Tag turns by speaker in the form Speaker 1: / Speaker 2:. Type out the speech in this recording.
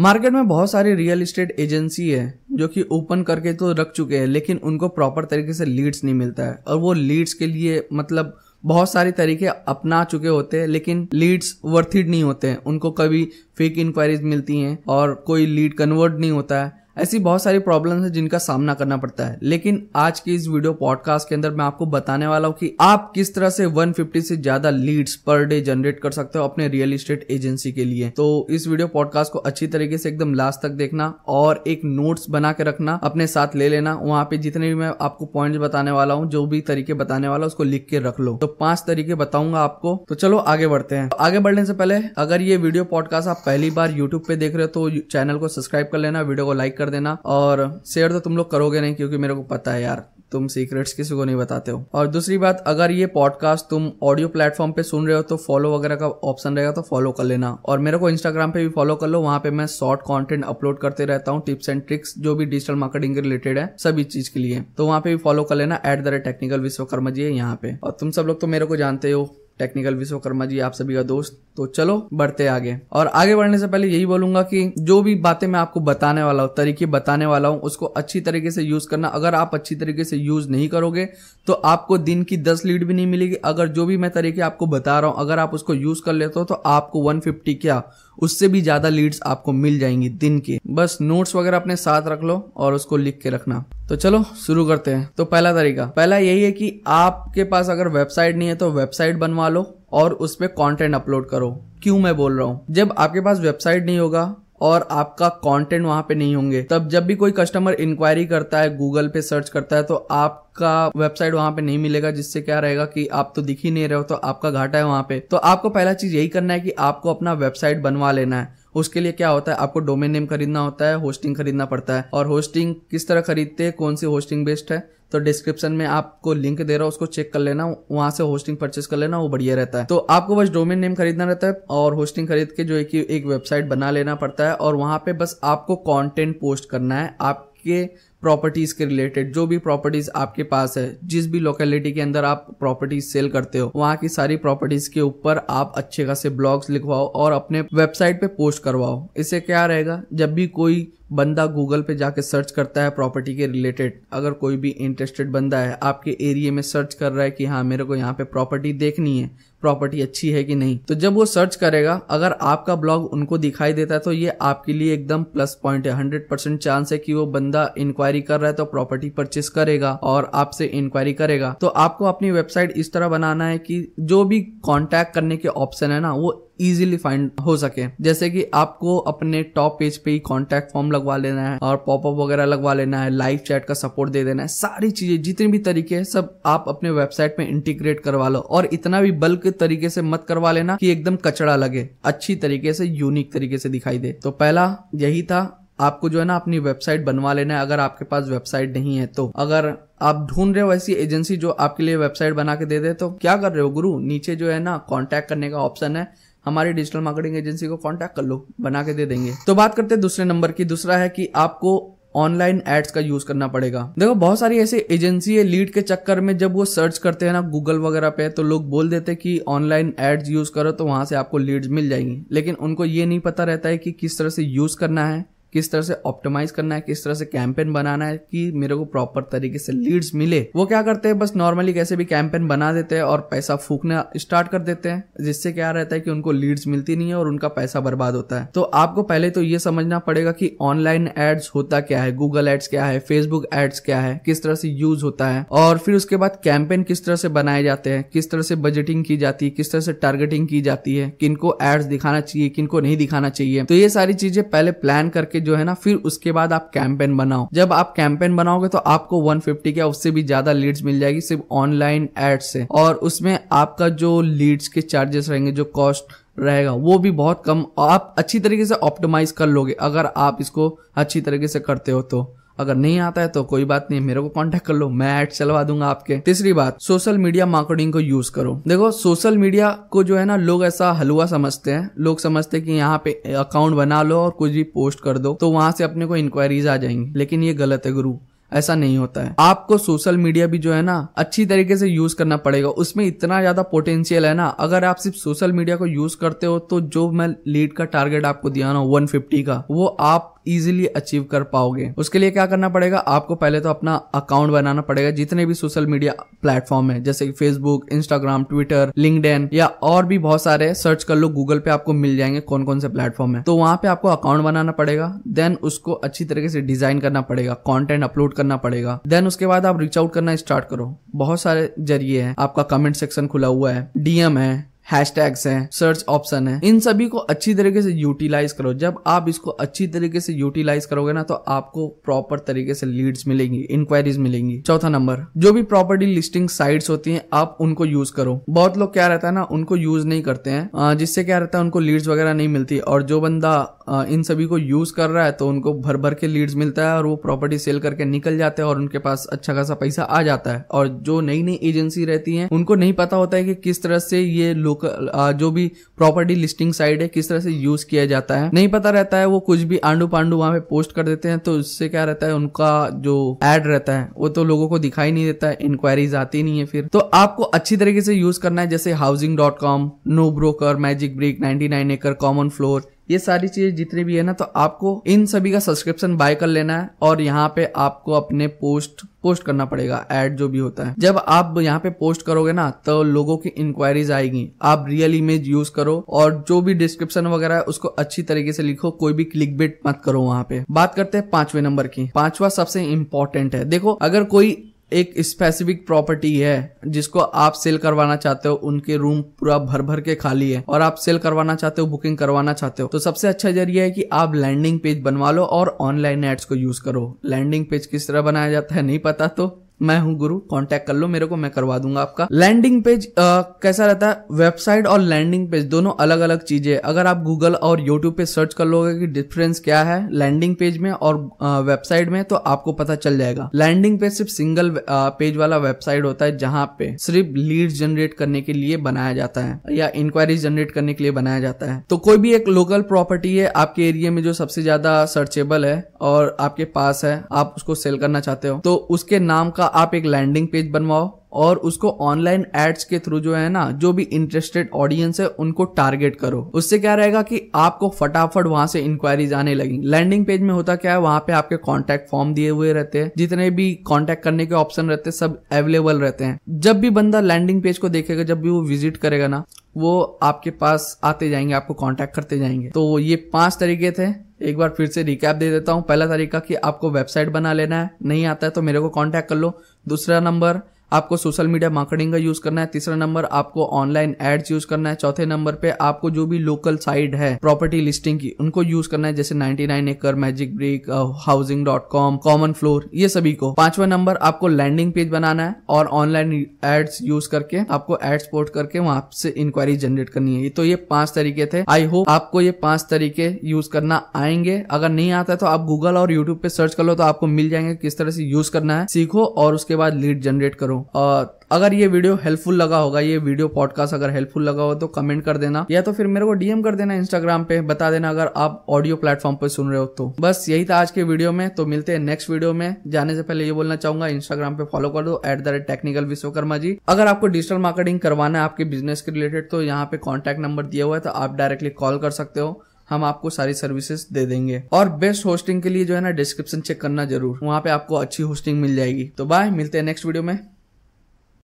Speaker 1: Market में बहुत सारी रियल इस्टेट एजेंसी है जो कि ओपन करके तो रख चुके हैं, लेकिन उनको प्रॉपर तरीके से लीड्स नहीं मिलता है। और वो लीड्स के लिए मतलब बहुत सारे तरीके अपना चुके होते हैं, लेकिन लीड्स वर्थिड नहीं होते हैं। उनको कभी फेक इंक्वायरीज मिलती हैं और कोई लीड कन्वर्ट नहीं होता है। ऐसी बहुत सारी प्रॉब्लम्स है जिनका सामना करना पड़ता है। लेकिन आज की इस वीडियो पॉडकास्ट के अंदर मैं आपको बताने वाला हूँ कि आप किस तरह से 150 से ज़्यादा लीड्स पर डे जनरेट कर सकते हो अपने रियल एस्टेट एजेंसी के लिए। तो इस वीडियो पॉडकास्ट को अच्छी तरीके से एकदम लास्ट तक देखना और एक नोट्स बना के रखना, अपने साथ ले लेना। वहाँ पे जितने भी मैं आपको पॉइंट बताने वाला हूँ, जो भी तरीके बताने वाला उसको लिख के रख लो। तो पाँच तरीके बताऊँगा आपको। तो चलो आगे बढ़ते हैं। आगे बढ़ने से पहले अगर ये वीडियो पॉडकास्ट आप पहली बार यूट्यूब पे देख रहे हो तो चैनल को सब्सक्राइब कर लेना वीडियो को लाइक कर देना। और शेयर तो तुम लोग करोगे नहीं, क्योंकि मेरे को पता है यार, तुम सीक्रेट्स किसी को नहीं बताते हो। और दूसरी बात, अगर ये पॉडकास्ट तुम ऑडियो प्लेटफॉर्म पे सुन रहे हो तो फॉलो वगैरह का ऑप्शन रहेगा तो फॉलो कर लेना। और मेरे को इंस्टाग्राम पे भी फॉलो कर लो, वहाँ पे मैं शॉर्ट कंटेंट अपलोड करते रहता हूँ टिप्स एंड ट्रिक्स जो भी डिजिटल मार्केटिंग के रिलेटेड है सभी चीज़ के लिए। तो वहाँ पे भी फॉलो कर लेना at the rate technical Vishwakarma ji है यहाँ पे। और तुम सब लोग तो मेरे को जानते हो टेक्निकल विश्वकर्मा जी, आप सभी का दोस्त। तो चलो, बढ़ते आगे। और आगे बढ़ने से पहले यही बोलूँगा कि जो भी बातें मैं आपको बताने वाला हूँ, तरीके बताने वाला हूँ, उसको अच्छी तरीके से यूज़ करना। अगर आप अच्छी तरीके से यूज़ नहीं करोगे तो आपको दिन की दस लीड भी नहीं मिलेगी। अगर जो भी मैं तरीके आपको बता रहा हूँ, अगर आप उसको यूज़ कर लेते हो तो आपको वन क्या, उससे भी ज़्यादा लीड्स आपको मिल जाएँगी दिन के। बस नोट्स वगैरह अपने साथ रख लो और उसको लिख के रखना। तो चलो, शुरू करते हैं। तो पहला तरीका। पहला यही है कि आपके पास अगर वेबसाइट नहीं है तो वेबसाइट बनवा लो और उस पर कॉन्टेंट अपलोड करो। क्यों मैं बोल रहा हूँ? जब आपके पास वेबसाइट नहीं होगा और आपका कंटेंट वहाँ पे नहीं होंगे। तब जब भी कोई कस्टमर इंक्वायरी करता है गूगल पे सर्च करता है तो आप का वेबसाइट वहाँ पे नहीं मिलेगा, जिससे क्या रहेगा कि आप तो दिख ही नहीं रहे हो तो आपका घाटा है वहाँ पे। तो आपको पहला चीज़ यही करना है कि आपको अपना वेबसाइट बनवा लेना है। उसके लिए क्या होता है? आपको डोमेन नेम खरीदना होता है होस्टिंग खरीदना पड़ता है। और होस्टिंग किस तरह खरीदते हैं? कौन सी होस्टिंग बेस्ड है? तो डिस्क्रिप्शन में आपको लिंक दे रहा हूँ, उसको चेक कर लेना, वहाँ से होस्टिंग परचेस कर लेना, वो बढ़िया रहता है। तो आपको बस डोमेन नेम खरीदना रहता है और होस्टिंग खरीद के जो है कि एक वेबसाइट बना लेना पड़ता है। और वहाँ पे बस आपको कंटेंट पोस्ट करना है, आपके प्रॉपर्टीज़ के रिलेटेड जो भी प्रॉपर्टीज़ आपके पास है, जिस भी लोकेलिटी के अंदर आप प्रॉपर्टीज़ सेल करते हो, वहाँ की सारी प्रॉपर्टीज़ के ऊपर आप अच्छे खासे ब्लॉग्स लिखवाओ और अपने वेबसाइट पे पोस्ट करवाओ। इससे क्या रहेगा? जब भी कोई बंदा गूगल पे जाके सर्च करता है प्रॉपर्टी के रिलेटेड अगर कोई भी इंटरेस्टेड बंदा है, आपके एरिया में सर्च कर रहा है कि हाँ मेरे को यहाँ पे प्रॉपर्टी देखनी है प्रॉपर्टी अच्छी है कि नहीं तो जब वो सर्च करेगा, अगर आपका ब्लॉग उनको दिखाई देता है तो ये आपके लिए एकदम प्लस पॉइंट है। हंड्रेड परसेंट चांस है कि वो बंदा इंक्वायरी कर रहा है तो प्रॉपर्टी परचेस करेगा और आपसे इंक्वायरी करेगा। तो आपको अपनी वेबसाइट इस तरह बनाना है कि जो भी कॉन्टैक्ट करने के ऑप्शन है ना, वो इजीली फाइंड हो सके। जैसे कि आपको अपने टॉप पेज पे ही कॉन्टैक्ट फॉर्म लगवा लेना है और पॉपअप वगैरह लगवा लेना है लाइव चैट का सपोर्ट दे देना है, सारी चीज़ें, जितने भी तरीके हैं, सब आप अपने वेबसाइट में इंटीग्रेट करवा लो। और इतना भी बल्क तरीके से मत करवा लेना कि एकदम कचड़ा लगे, अच्छी तरीके से यूनिक तरीके से दिखाई दे। तो पहला यही था आपको जो है ना अपनी वेबसाइट बनवा लेना है, अगर आपके पास वेबसाइट नहीं है तो। अगर आप ढूंढ रहे हो ऐसी एजेंसी जो आपके लिए वेबसाइट बना के दे दे तो क्या कर रहे हो गुरु? नीचे जो है ना कांटेक्ट करने का ऑप्शन है। हमारी डिजिटल मार्केटिंग एजेंसी को कांटेक्ट कर लो, बना के दे देंगे। तो बात करते हैं दूसरे नंबर की। दूसरा है कि आपको ऑनलाइन एड्स का यूज़ करना पड़ेगा। देखो, बहुत सारी ऐसी एजेंसी है लीड के चक्कर में जब वो सर्च करते हैं ना गूगल वगैरह पे तो लोग बोल देते कि ऑनलाइन एड्स यूज़ करो तो वहाँ से आपको लीड्स मिल जाएँगी। लेकिन उनको ये नहीं पता रहता है कि किस तरह से यूज़ करना है। किस तरह से ऑप्टिमाइज करना है, किस तरह से कैंपेन बनाना है, कि मेरे को प्रॉपर तरीके से लीड्स मिले। वो क्या करते हैं? बस नॉर्मली कैसे भी कैंपेन बना देते हैं और पैसा फूकना स्टार्ट कर देते हैं, जिससे क्या रहता है कि उनको लीड्स मिलती नहीं है और उनका पैसा बर्बाद होता है। तो आपको पहले तो ये समझना पड़ेगा कि ऑनलाइन एड्स होता क्या है गूगल एड्स क्या है फेसबुक एड्स क्या है, किस तरह से यूज़ होता है, और फिर उसके बाद कैंपेन किस तरह से बनाए जाते हैं, किस तरह से बजटिंग की जाती है, किस तरह से टारगेटिंग की जाती है, किनको एड्स दिखाना चाहिए, किनको नहीं दिखाना चाहिए। तो ये सारी चीज़ें पहले प्लान करके जो है ना, फिर उसके बाद आप कैंपेन बनाओ। जब आप कैंपेन बनाओगे तो आपको 150 के, उससे भी ज़्यादा लीड्स मिल जाएगी सिर्फ़ ऑनलाइन एड से। और उसमें आपका जो लीड्स के चार्जेस रहेंगे, जो कॉस्ट रहेगा, वो भी बहुत कम। आप अच्छी तरीके से ऑप्टिमाइज कर लोगे, अगर आप इसको अच्छी तरीके से करते हो तो। अगर नहीं आता है तो कोई बात नहीं, मेरे को कांटेक्ट कर लो, मैं ऐड चलवा दूँगा आपके। तीसरी बात सोशल मीडिया मार्केटिंग को यूज़ करो। देखो सोशल मीडिया को जो है ना, लोग ऐसा हलवा समझते हैं। लोग समझते हैं कि यहाँ पे अकाउंट बना लो और कुछ भी पोस्ट कर दो तो वहाँ से अपने को इंक्वायरीज आ जाएँगी। लेकिन ये गलत है गुरु, ऐसा नहीं होता है। आपको सोशल मीडिया भी जो है ना, अच्छी तरीके से यूज़ करना पड़ेगा। उसमें इतना ज़्यादा पोटेंशियल है ना, अगर आप सिर्फ़ सोशल मीडिया को यूज़ करते हो तो जो मैं लीड का टारगेट आपको दिया ना वन का, वो आप इजिली अचीव कर पाओगे। उसके लिए क्या करना पड़ेगा? आपको पहले तो अपना अकाउंट बनाना पड़ेगा, जितने भी सोशल मीडिया प्लेटफॉर्म है, जैसे कि फेसबुक इंस्टाग्राम ट्विटर लिंकड या और भी बहुत सारे सर्च कर लो गूगल पे आपको मिल जाएँगे कौन कौन से प्लेटफॉर्म है। तो वहाँ पे आपको अकाउंट बनाना पड़ेगा देन उसको अच्छी तरीके से डिज़ाइन करना पड़ेगा कॉन्टेंट अपलोड करना पड़ेगा। देन उसके बाद आप रीच आउट करना स्टार्ट करो। बहुत सारे ज़रिए हैं, आपका कमेंट सेक्शन खुला हुआ है डीएम है हैशटैग्स हैं सर्च ऑप्शन है। इन सभी को अच्छी तरीके से यूटिलाइज करो। जब आप इसको अच्छी तरीके से यूटिलाइज करोगे ना तो आपको प्रॉपर तरीके से लीड्स मिलेंगी इंक्वायरीज मिलेंगी। चौथा नंबर जो भी प्रॉपर्टी लिस्टिंग साइट्स होती हैं, आप उनको यूज़ करो। बहुत लोग क्या रहता है ना, उनको यूज़ नहीं करते हैं। जिससे क्या रहता है, उनको लीड्स वगैरह नहीं मिलती। और जो बंदा इन सभी को यूज़ कर रहा है तो उनको भर भर के लीड्स मिलता है, और वो प्रॉपर्टी सेल करके निकल जाते हैं, और उनके पास अच्छा खासा पैसा आ जाता है। और जो नई नई एजेंसी रहती है, उनको नहीं पता होता है कि किस तरह से ये लोकल जो भी प्रॉपर्टी लिस्टिंग साइट है, किस तरह से यूज़ किया जाता है। नहीं पता रहता है, वो कुछ भी आंडू पांडू वहाँ पे पोस्ट कर देते हैं तो उससे क्या रहता है, उनका जो एड रहता है, वो तो लोगों को दिखाई नहीं देता है इंक्वायरीज आती नहीं है फिर। तो आपको अच्छी तरीके से यूज़ करना है, जैसे housing dot com no broker magic brick ninety nine acre common floor ये सारी चीज़ें जितनी भी है ना तो आपको इन सभी का सब्सक्रिप्शन बाय कर लेना है और यहाँ पे आपको अपने पोस्ट पोस्ट करना पड़ेगा एड जो भी होता है। जब आप यहाँ पे पोस्ट करोगे ना तो लोगों की इंक्वायरीज आएगी। आप रियल इमेज यूज़ करो और जो भी डिस्क्रिप्शन वगैरह है, उसको अच्छी तरीके से लिखो, कोई भी क्लिक बिट मत करो वहाँ पे। बात करते हैं पांचवे नंबर की। पांचवा सबसे इम्पोर्टेंट है। देखो, अगर कोई एक स्पेसिफिक प्रॉपर्टी है, जिसको आप सेल करवाना चाहते हो, उनके रूम पूरा भर भर के खाली है, और आप सेल करवाना चाहते हो बुकिंग करवाना चाहते हो तो सबसे अच्छा ज़रिया है कि आप लैंडिंग पेज बनवा लो और ऑनलाइन एड्स को यूज़ करो। लैंडिंग पेज किस तरह बनाया जाता है, नहीं पता तो मैं हूँ गुरु कांटेक्ट कर लो मेरे को, मैं करवा दूँगा आपका। लैंडिंग पेज कैसा रहता है? वेबसाइट और लैंडिंग पेज दोनों अलग अलग चीज़ें। अगर आप गूगल और यूट्यूब पे सर्च कर लोगे कि डिफरेंस क्या है लैंडिंग पेज में और वेबसाइट में तो आपको पता चल जाएगा। लैंडिंग पेज सिर्फ़ सिंगल पेज वाला वेबसाइट होता है जहाँ पे सिर्फ़ लीड जनरेट करने के लिए बनाया जाता है, या इंक्वायरी जनरेट करने के लिए बनाया जाता है। तो कोई भी एक लोकल प्रॉपर्टी है, आपके एरिया में जो सबसे ज़्यादा सर्चेबल है और आपके पास है, आप उसको सेल करना चाहते हो तो उसके नाम का आप एक लैंडिंग पेज बनवाओ और उसको ऑनलाइन एड्स के थ्रू जो है ना, जो भी इंटरेस्टेड ऑडियंस है, उनको टारगेट करो। उससे क्या रहेगा कि आपको फटाफट वहाँ से इंक्वायरीज आने लगी। लैंडिंग पेज में होता क्या है, वहाँ पे आपके कॉन्टेक्ट फॉर्म दिए हुए रहते हैं। जितने भी कॉन्टेक्ट करने के ऑप्शन रहते हैं, सब अवेलेबल रहते हैं। जब भी बंदा लैंडिंग पेज को देखेगा, जब भी वो विज़िट करेगा ना वो आपके पास आते जाएँगे, आपको कॉन्टेक्ट करते जाएँगे। तो ये पाँच तरीके थे। एक बार फिर से रिकैप दे देता हूँ। पहला तरीका कि आपको वेबसाइट बना लेना है। नहीं आता है तो मेरे को कांटेक्ट कर लो। दूसरा नंबर आपको सोशल मीडिया मार्केटिंग का यूज़ करना है, तीसरा नंबर आपको ऑनलाइन एड्स यूज़ करना है, चौथे नंबर पे आपको जो भी लोकल साइट है प्रॉपर्टी लिस्टिंग की, उनको यूज़ करना है, जैसे 99 acre magic brick housing dot com common floor ये सभी को। पांचवा नंबर आपको लैंडिंग पेज बनाना है और ऑनलाइन एड्स यूज़ करके आपको एड्स पोर्ट करके वहाँ से इंक्वायरी जनरेट करनी है। तो ये पाँच तरीके थे। आई होप आपको ये पाँच तरीके यूज़ करना आएँगे। अगर नहीं आता तो आप गूगल और यूट्यूब पे सर्च कर लो तो आपको मिल जाएँगे किस तरह से यूज़ करना है। सीखो और उसके बाद लीड जनरेट करो। और अगर ये वीडियो हेल्पफुल लगा होगा, ये वीडियो पॉडकास्ट अगर हेल्पफुल लगा हो तो कमेंट कर देना। या तो फिर मेरे को डीएम कर देना इंस्टाग्राम पे, बता देना अगर आप ऑडियो प्लेटफॉर्म पर सुन रहे हो तो। बस यही था आज के वीडियो में तो मिलते हैं नेक्स्ट वीडियो में। जाने से पहले ये बोलना चाहूँगा इंस्टाग्राम पे फॉलो कर दो at the rate technical Vishwakarma ji. अगर आपको डिजिटल मार्केटिंग करवाना है आपके बिज़नेस के रिलेटेड तो यहाँ पे कॉन्टैक्ट नंबर दिया हुआ है तो आप डायरेक्टली कॉल कर सकते हो। हम आपको सारी सर्विसेज़ दे देंगे। और बेस्ट होस्टिंग के लिए जो है ना डिस्क्रिप्शन चेक करना ज़रूर। वहाँ पे आपको अच्छी होस्टिंग मिल जाएगी। तो बाय मिलते हैं नेक्स्ट वीडियो में।